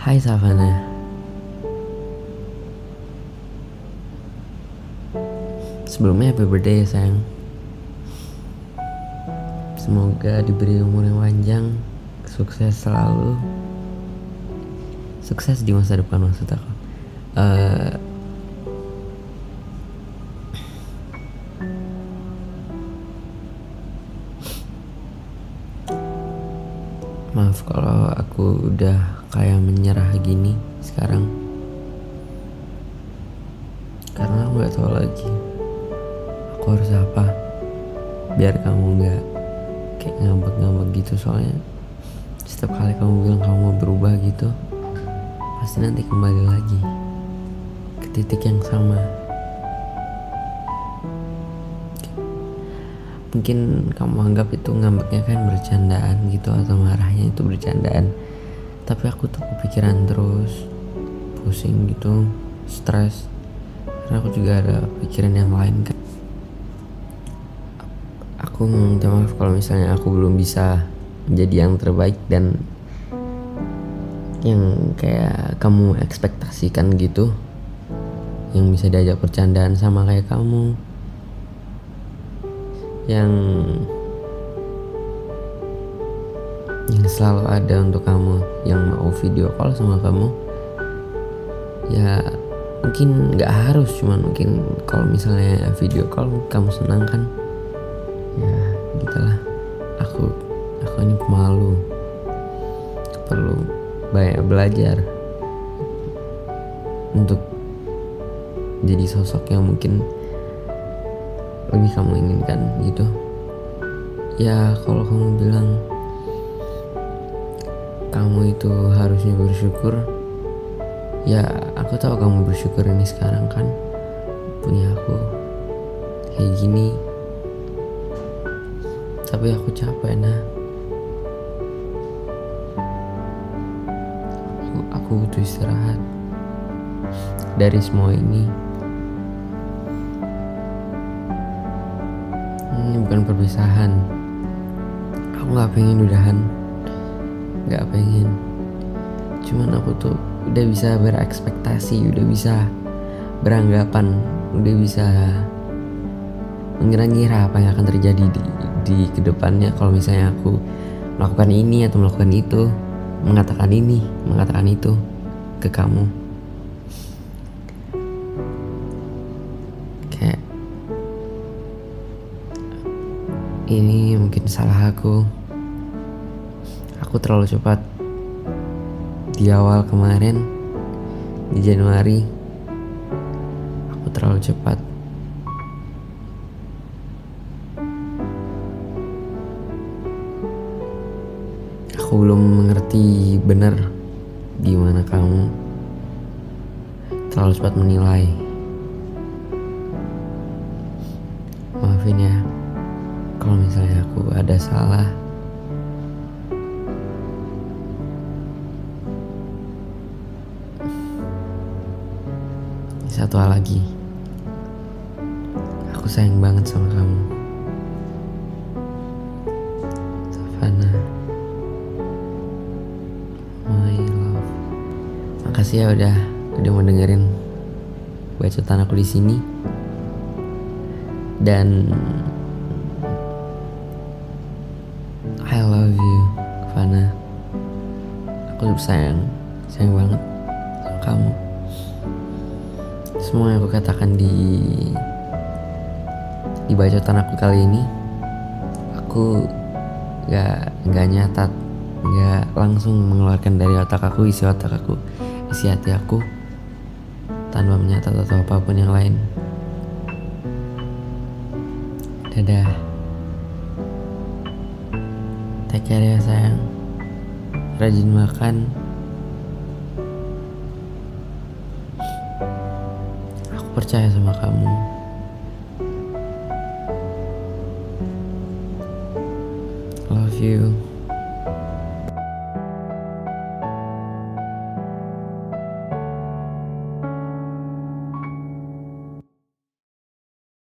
Hai Savana Sebelumnya happy birthday ya sayang. Semoga diberi umur yang panjang Sukses selalu. Sukses di masa depan maksud aku. Uh, Maaf kalau aku udah kayak menyerah gini sekarang. Karena aku gak tahu lagi Aku harus apa Biar kamu gak kayak ngambek-ngambek gitu. Soalnya Setiap kali kamu bilang kamu mau berubah gitu Pasti nanti kembali lagi Ke titik yang sama. Mungkin kamu anggap itu ngambeknya kan bercandaan gitu atau marahnya itu bercandaan tapi aku tuh kepikiran terus pusing gitu stres. Karena aku juga ada pikiran yang lain kan. Aku minta maaf kalau misalnya aku belum bisa menjadi yang terbaik dan yang kayak kamu ekspektasikan gitu. Yang bisa diajak bercandaan sama kayak kamu. Yang selalu ada untuk kamu yang mau video call sama kamu. Ya mungkin nggak harus cuman mungkin kalau misalnya video call kamu senang kan? Ya gitulah. Aku aku ini pemalu. Perlu banyak belajar untuk jadi sosok yang mungkin lebih kamu inginkan gitu. Ya kalau kamu bilang kamu itu harusnya bersyukur. Ya aku tahu kamu bersyukur ini sekarang kan punya aku kayak gini. Tapi aku capek nah. Aku, aku butuh istirahat dari semua ini. Ini bukan perpisahan. Aku nggak pengen udahan nggak pengen. Cuman aku tuh udah bisa berekspektasi udah bisa beranggapan udah bisa mengira-ngira apa yang akan terjadi di, di ke depannya. Kalau misalnya aku melakukan ini atau melakukan itu mengatakan ini mengatakan itu ke kamu. Kayak ini mungkin salah aku aku terlalu cepat. Di awal kemarin di Januari aku terlalu cepat. Aku belum mengerti benar gimana kamu. Terlalu cepat menilai. Maafin ya kalau misalnya aku ada salah satu hal lagi. Aku sayang banget sama kamu. Savana. My love. Makasih ya udah udah mau dengerin bacotan aku di sini. Dan I love you Fana aku sayang sayang banget sama kamu semua yang aku katakan di di bacotan aku kali ini aku gak gak nyatat gak langsung mengeluarkan dari otak aku isi otak aku isi hati aku tanpa menyatat atau apa pun yang lain. Dadah. Take care ya sayang. Rajin makan percaya sama kamu. Love you